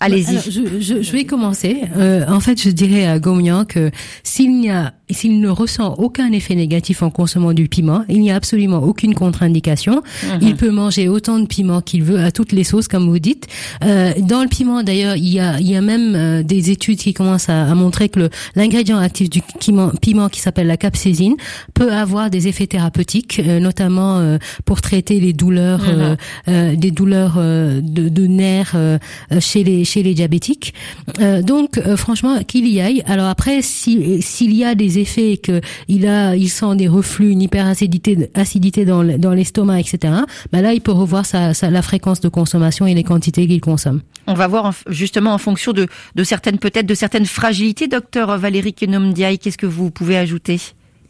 Allez-y. Je, je, je, vais commencer. Euh, en fait, je dirais à Gomyan que s'il n'y a, s'il ne ressent aucun effet négatif en consommant du piment, il n'y a absolument aucune contre-indication. Mhm. Il peut manger autant de piment qu'il veut à toutes les sauces, comme vous dites. Euh, dans le piment, d'ailleurs, il y a, il y a même euh, des études qui commencent à, à montrer que l'ingrédient actif du piment, piment qui s'appelle la capsaïcine peut avoir des effets thérapeutiques, euh, notamment euh, pour traiter les douleurs, mhm. des douleurs de, de nerfs chez les chez les diabétiques. Euh, donc euh, franchement qu'il y aille. Alors après si s'il y a des effets que il a il sent des reflux, une hyperacidité acidité dans dans l'estomac etc. Bah là il peut revoir sa, sa, la fréquence de consommation et les quantités qu'il consomme. On va voir justement en fonction de de certaines peut-être de certaines fragilités. Docteur Valérie Kenomdiaï, qu'est-ce que vous pouvez ajouter?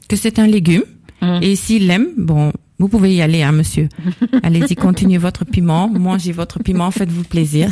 Que c'est un légume. Mmh. Et s'il l'aime, bon, vous pouvez y aller, hein, monsieur. Allez-y, continuez votre piment, mangez votre piment, faites-vous plaisir.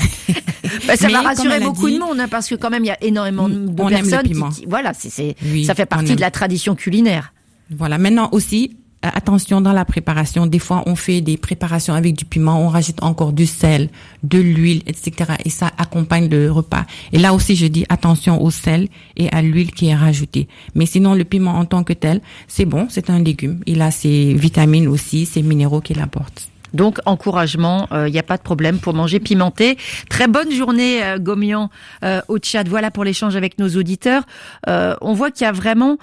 Bah, ça va rassurer beaucoup de monde, hein, parce que quand même, il y a énormément de personnes qui, voilà, c'est, ça fait partie de la tradition culinaire. Voilà. Maintenant aussi, attention dans la préparation. Des fois, on fait des préparations avec du piment, on rajoute encore du sel, de l'huile, etc. Et ça accompagne le repas. Et là aussi, je dis attention au sel et à l'huile qui est rajoutée. Mais sinon, le piment en tant que tel, c'est bon, c'est un légume. Il a ses vitamines aussi, ses minéraux qu'il apporte. Donc encouragement, il euh, n'y a pas de problème pour manger pimenté. Très bonne journée euh, Gomian euh, au Tchad. Voilà pour l'échange avec nos auditeurs. on voit qu'il y a vraiment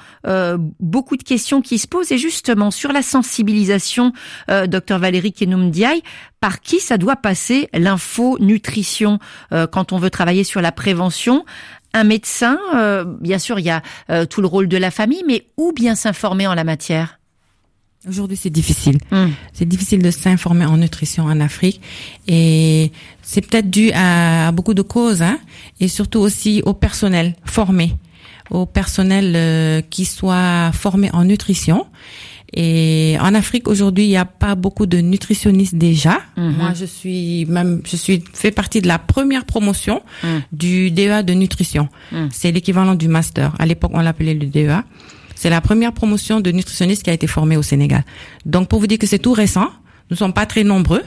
beaucoup de questions qui se posent et justement sur la sensibilisation, docteur Valérie Kenoumdiaï, par qui ça doit passer l'info nutrition quand on veut travailler sur la prévention? Un médecin, bien sûr, il y a tout le rôle de la famille, mais où bien s'informer en la matière? Aujourd'hui, c'est difficile. Hmm. C'est difficile de s'informer en nutrition en Afrique et c'est peut-être dû à, beaucoup de causes hein, et surtout aussi au personnel formé, au personnel euh, qui soit formé en nutrition. Et en Afrique aujourd'hui, il n'y a pas beaucoup de nutritionnistes déjà. Hmm. Moi, je suis même, je suis fait partie de la première promotion hmm. du DEA de nutrition. C'est l'équivalent du master. À l'époque, on l'appelait le DEA. C'est la première promotion de nutritionniste qui a été formée au Sénégal. Donc pour vous dire que c'est tout récent, nous ne sommes pas très nombreux.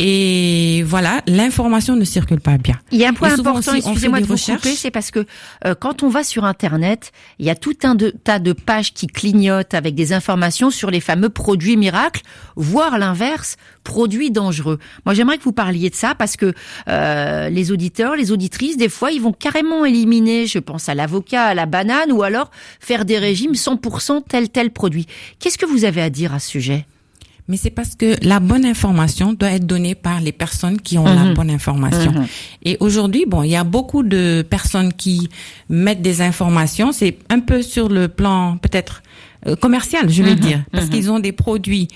Et voilà, l'information ne circule pas bien. Il y a un point important, excusez-moi de vous couper, c'est parce que euh, quand on va sur Internet, il y a tout un tas de pages qui clignotent avec des informations sur les fameux produits miracles, voire l'inverse, produits dangereux. Moi, j'aimerais que vous parliez de ça parce que euh, les auditeurs, les auditrices, des fois, ils vont carrément éliminer, je pense à l'avocat, à la banane, ou alors faire des régimes 100% tel tel produit. Qu'est-ce que vous avez à dire à ce sujet? Mais c'est parce que la bonne information doit être donnée par les personnes qui ont la mhm. bonne information. Mhm. Et aujourd'hui, bon, il y a beaucoup de personnes qui mettent des informations. C'est un peu sur le plan peut-être euh, commercial, je vais mhm. dire, parce qu'ils ont des produits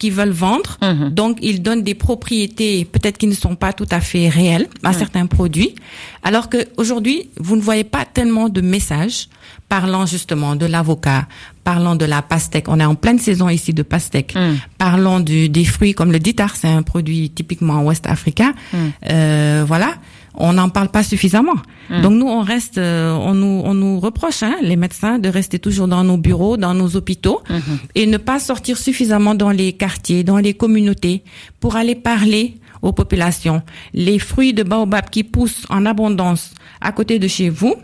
qui veulent vendre. Donc, ils donnent des propriétés peut-être qui ne sont pas tout à fait réelles à certains produits. Alors que aujourd'hui, vous ne voyez pas tellement de messages parlant justement de l'avocat, parlant de la pastèque. On est en pleine saison ici de pastèque. Mm. Parlons du, des fruits comme le ditar, c'est un produit typiquement ouest africain. Mm. Euh, voilà, on n'en parle pas suffisamment. Mm. Donc nous, on reste, euh, on nous, on nous reproche, hein, les médecins, de rester toujours dans nos bureaux, dans nos hôpitaux, mm-hmm. et ne pas sortir suffisamment dans les quartiers, dans les communautés, pour aller parler aux populations. Les fruits de baobab qui poussent en abondance à côté de chez vous.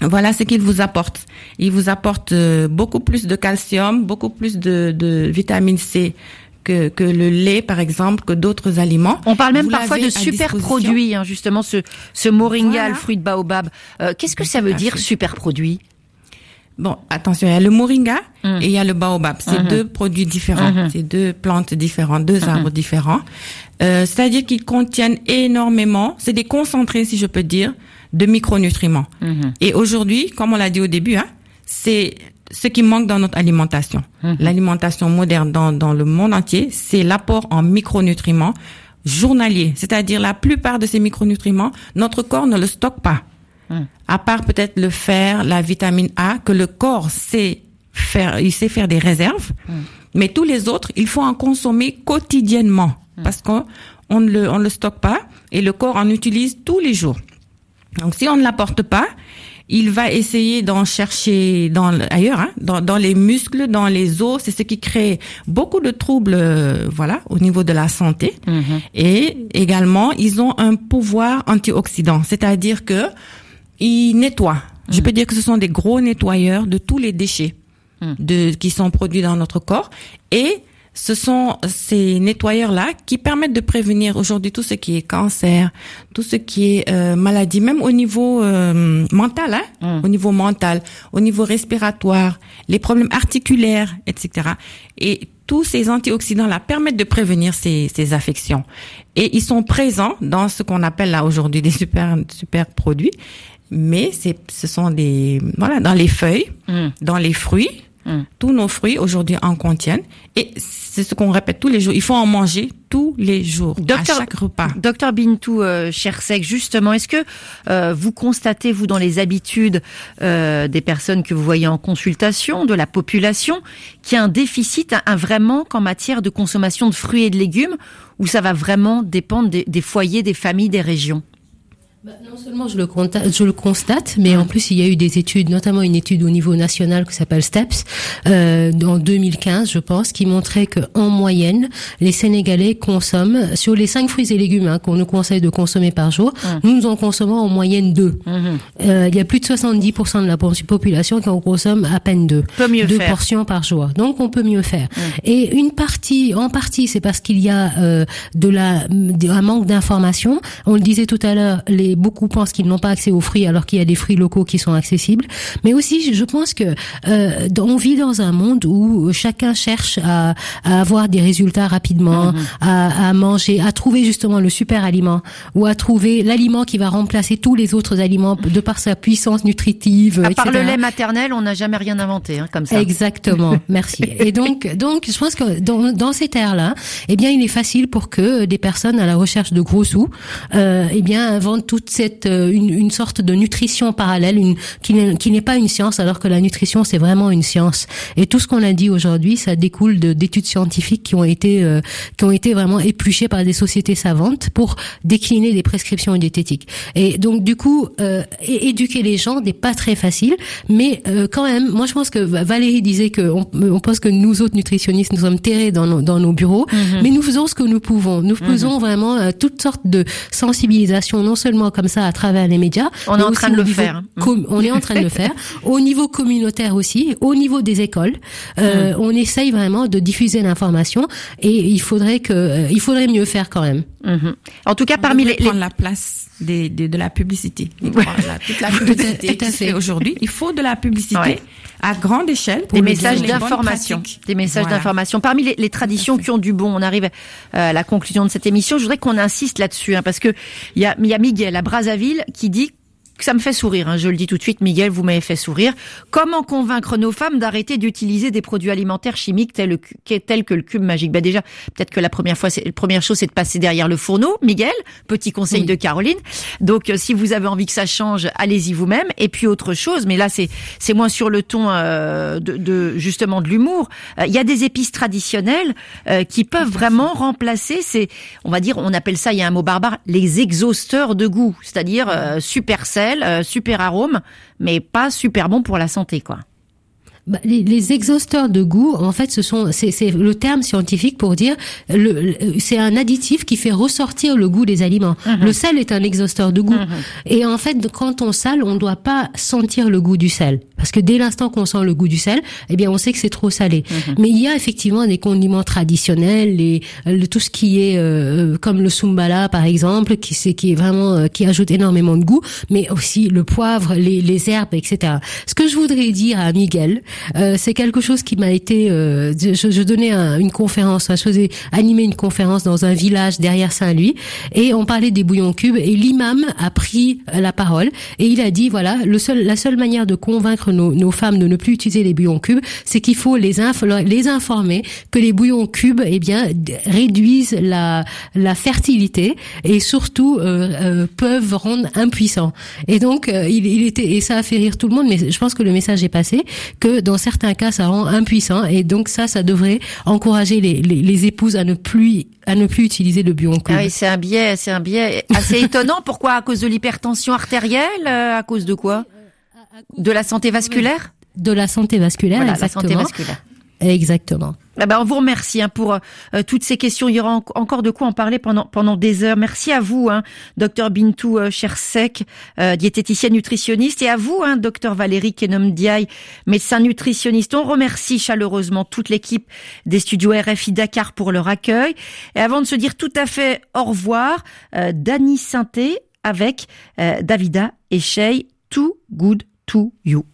Voilà ce qu'il vous apporte. Il vous apporte euh, beaucoup plus de calcium, beaucoup plus de, de vitamine C que, que, le lait, par exemple, que d'autres aliments. On parle même parfois de super produits, hein, justement, ce, ce moringa, le fruit de baobab. Euh, qu'est-ce que ça veut dire, super produit? Bon, attention, il y a le moringa hum. et il y a le baobab. C'est deux produits différents, c'est deux plantes différentes, deux arbres différents. Euh, C'est-à-dire qu'ils contiennent énormément, c'est des concentrés, si je peux dire, de micronutriments. Et aujourd'hui, comme on l'a dit au début, hein, c'est ce qui manque dans notre alimentation. Mhm. L'alimentation moderne dans, dans le monde entier, c'est l'apport en micronutriments journaliers. C'est-à-dire la plupart de ces micronutriments, notre corps ne le stocke pas. Mhm. À part peut-être le fer, la vitamine A, que le corps sait faire, il sait faire des réserves. Mais tous les autres, il faut en consommer quotidiennement. Parce qu'on on ne le, on le stocke pas et le corps en utilise tous les jours. Donc si on ne l'apporte pas, il va essayer d'en chercher dans ailleurs, hein, dans, dans, les muscles, dans les os. C'est ce qui crée beaucoup de troubles, euh, voilà, au niveau de la santé. Mm-hmm. Et également, ils ont un pouvoir antioxydant, c'est-à-dire que ils nettoient. Je mm. peux dire que ce sont des gros nettoyeurs de tous les déchets mm. de, qui sont produits dans notre corps et ce sont ces nettoyeurs-là qui permettent de prévenir aujourd'hui tout ce qui est cancer, tout ce qui est euh, maladie, même au niveau euh, mental, hein, mm. au niveau mental, au niveau respiratoire, les problèmes articulaires, etc. Et tous ces antioxydants-là permettent de prévenir ces, ces affections. Et ils sont présents dans ce qu'on appelle là aujourd'hui des super super produits, mais c'est ce sont des voilà dans les feuilles, mm. dans les fruits Mm. Tous nos fruits aujourd'hui en contiennent et c'est ce qu'on répète tous les jours. Il faut en manger tous les jours, docteur, à chaque repas. Docteur Bintou euh, Chersek, justement, est-ce que euh, vous constatez, vous, dans les habitudes euh, des personnes que vous voyez en consultation, de la population, qu'il y a un déficit, un, vrai manque en matière de consommation de fruits et de légumes, ou ça va vraiment dépendre des foyers, des familles, des régions? Bah, non seulement je le, constate, je le constate, mais en plus il y a eu des études, notamment une étude au niveau national qui s'appelle STEPS, euh, en 2015 je pense, qui montrait que en moyenne les Sénégalais consomment sur les cinq fruits et légumes hein, qu'on nous conseille de consommer par jour, nous nous en consommons en moyenne deux. Euh, il y a plus de 70% de la population qui en consomme à peine deux, deux portions par jour. Donc on peut mieux faire. Et une partie, en partie, c'est parce qu'il y a euh, de la un manque d'information. On le disait tout à l'heure, les beaucoup pensent qu'ils n'ont pas accès aux fruits alors qu'il y a des fruits locaux qui sont accessibles. Mais aussi, je pense que euh, on vit dans un monde où chacun cherche à, à avoir des résultats rapidement, mhm. à, à, manger, à trouver justement le super aliment ou à trouver l'aliment qui va remplacer tous les autres aliments de par sa puissance nutritive. À part le lait maternel, on n'a jamais rien inventé hein, comme ça. Exactement, merci. Et donc, donc, je pense que dans, dans cette ère-là, eh bien, il est facile pour que des personnes à la recherche de gros sous, euh, eh bien, inventent tout toute cette euh, une, une, sorte de nutrition parallèle, une, qui n'est pas une science, alors que la nutrition c'est vraiment une science. Et tout ce qu'on a dit aujourd'hui, ça découle d'études scientifiques qui ont été euh, qui ont été vraiment épluchées par des sociétés savantes pour décliner des prescriptions diététiques. Et donc du coup, euh, éduquer les gens n'est pas très facile, mais quand même, moi je pense que Valérie disait que on, on, pense que nous autres nutritionnistes nous sommes terrés dans nos, dans nos bureaux, mhm. mais nous faisons ce que nous pouvons. Nous faisons mhm. vraiment toutes sortes de sensibilisation, non seulement comme ça à travers les médias. On est en train de le faire. On est en train de le faire. Au niveau communautaire aussi, au niveau des écoles, euh, mm. on essaye vraiment de diffuser l'information et il faudrait que, euh, il faudrait mieux faire quand même. Mm-hmm. En tout cas, parmi les, prendre la place des, de la publicité. Voilà, toute la publicité aujourd'hui. Il faut de la publicité à grande échelle. Pour des messages d'information. Des messages d'information. Parmi les, les traditions qui ont du bon, on arrive à la conclusion de cette émission. Je voudrais qu'on insiste là-dessus, hein, parce que il y a, y a Miguel à Brazzaville qui dit ça me fait sourire, hein, je le dis tout de suite, Miguel, vous m'avez fait sourire. Comment convaincre nos femmes d'arrêter d'utiliser des produits alimentaires chimiques tels, tels que le cube magique? Ben déjà, peut-être que la première fois, la première chose, c'est de passer derrière le fourneau, Miguel. Petit conseil de Caroline. Donc, euh, si vous avez envie que ça change, allez-y vous-même. Et puis autre chose, mais là, c'est moins sur le ton euh, de, de, justement de l'humour. Euh, il y a des épices traditionnelles qui peuvent vraiment remplacer ces, on va dire, on appelle ça, il y a un mot barbare, les exhausteurs de goût, c'est-à-dire super sel euh, super arôme, mais pas super bon pour la santé, quoi. Bah, les, les, exhausteurs de goût, en fait, ce sont c'est le terme scientifique pour dire le, c'est un additif qui fait ressortir le goût des aliments. Mhm. Le sel est un exhausteur de goût. Mhm. Et en fait, quand on sale, on ne doit pas sentir le goût du sel, parce que dès l'instant qu'on sent le goût du sel, eh bien, on sait que c'est trop salé. Mhm. Mais il y a effectivement des condiments traditionnels, et tout ce qui est euh, comme le sumbala par exemple, qui c'est qui est vraiment euh, qui ajoute énormément de goût, mais aussi le poivre, les, les herbes, etc. Ce que je voudrais dire à Miguel, euh, c'est quelque chose qui m'a été. Euh, je, je, donnais une conférence, je faisais animer une conférence dans un village derrière Saint-Louis, et on parlait des bouillons cubes, et l'imam a pris la parole et il a dit voilà, le seul, la seule manière de convaincre nos, nos femmes de ne plus utiliser les bouillons cubes, c'est qu'il faut les, les informer que les bouillons cubes, eh bien, réduisent la, la fertilité et surtout euh, euh peuvent rendre impuissants. Et donc, il, il était et ça a fait rire tout le monde, mais je pense que le message est passé que dans certains cas, ça rend impuissant. Et donc ça, ça devrait encourager les, les, les épouses à ne plus à ne plus utiliser le bion ah oui, c'est un biais, c'est un biais assez étonnant. Pourquoi? À cause de l'hypertension artérielle? Euh, À cause de quoi? De la santé vasculaire De la santé vasculaire, voilà, La santé vasculaire. Exactement. Ben, on vous remercie hein, pour euh, toutes ces questions. Il y aura encore de quoi en parler pendant pendant des heures. Merci à vous, hein, docteur Bintou euh, Chersek, euh, diététicienne nutritionniste, et à vous, hein, docteur Valérie Kenom Diaye, médecin nutritionniste. On remercie chaleureusement toute l'équipe des studios RFI Dakar pour leur accueil. Et avant de se dire tout à fait au revoir, euh, Dany Sainté avec euh, Davida et Shay, Too Good to You.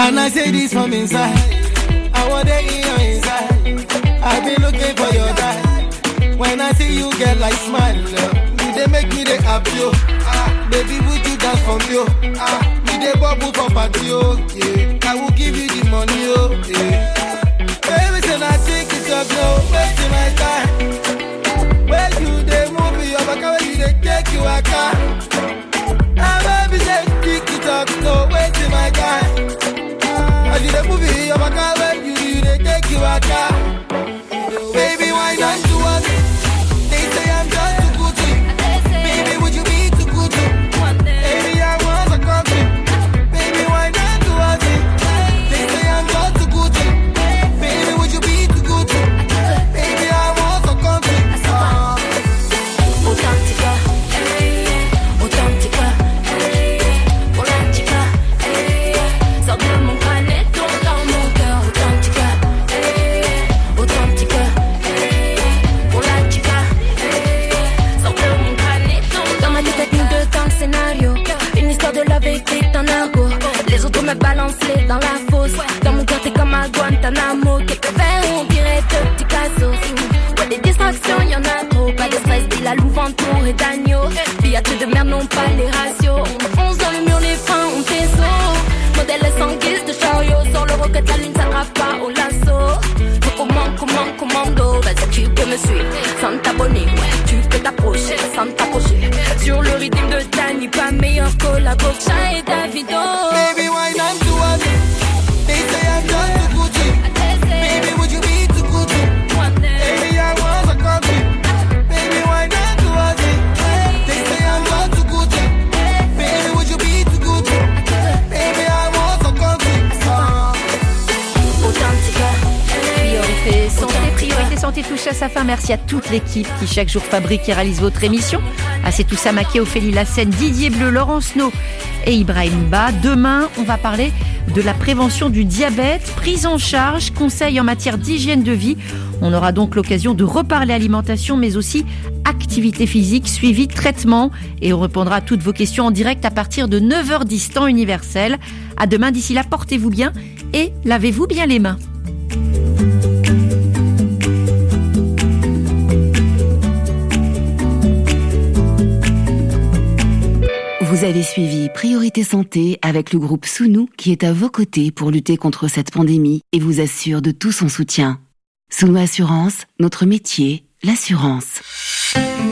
And I say this from inside. I want in your inside. I've been looking for your die. When I see you, get like smile. You they make me the happy. Ah, baby, would you dance for me? Ah, me the bubble for party. Yeah, I will give you the money. Oh, yeah. Baby, say I take it up, no wasting my time. You they move your back, you they take you a car. Ah, baby, say pick it up, no wasting my. As you dey move it, your back when you you dey take you a car. Quelques verres on dirait de Picasso, ouais des distractions y'en a trop, pas de stress, dit la louve entourée d'agneaux, fiat de merde non pas les ratios, on fonce dans le mur les freins on faisceau, modèle sans guise de chariot, sur le rocket la ligne ça grave pas au lasso, comment, comment, commando, vas-y tu peux me suivre, sans t'abonner, tu peux t'approcher, sans t'approcher, sur le rythme de Danny, pas meilleur que la Bocha et Davido. Touche à sa fin. Merci à toute l'équipe qui chaque jour fabrique et réalise votre émission. À C'est tout ça, Maquet, Ophélie Lassène, Didier Bleu, Laurence No et Ibrahim Ba. Demain, on va parler de la prévention du diabète, prise en charge, conseils en matière d'hygiène de vie. On aura donc l'occasion de reparler alimentation, mais aussi activité physique, suivi, traitement. Et on répondra à toutes vos questions en direct à partir de 9h10 temps universel. À demain, d'ici là, portez-vous bien et lavez-vous bien les mains. Vous avez suivi Priorité Santé avec le groupe Sounou qui est à vos côtés pour lutter contre cette pandémie et vous assure de tout son soutien. Sounou Assurance, notre métier, l'assurance.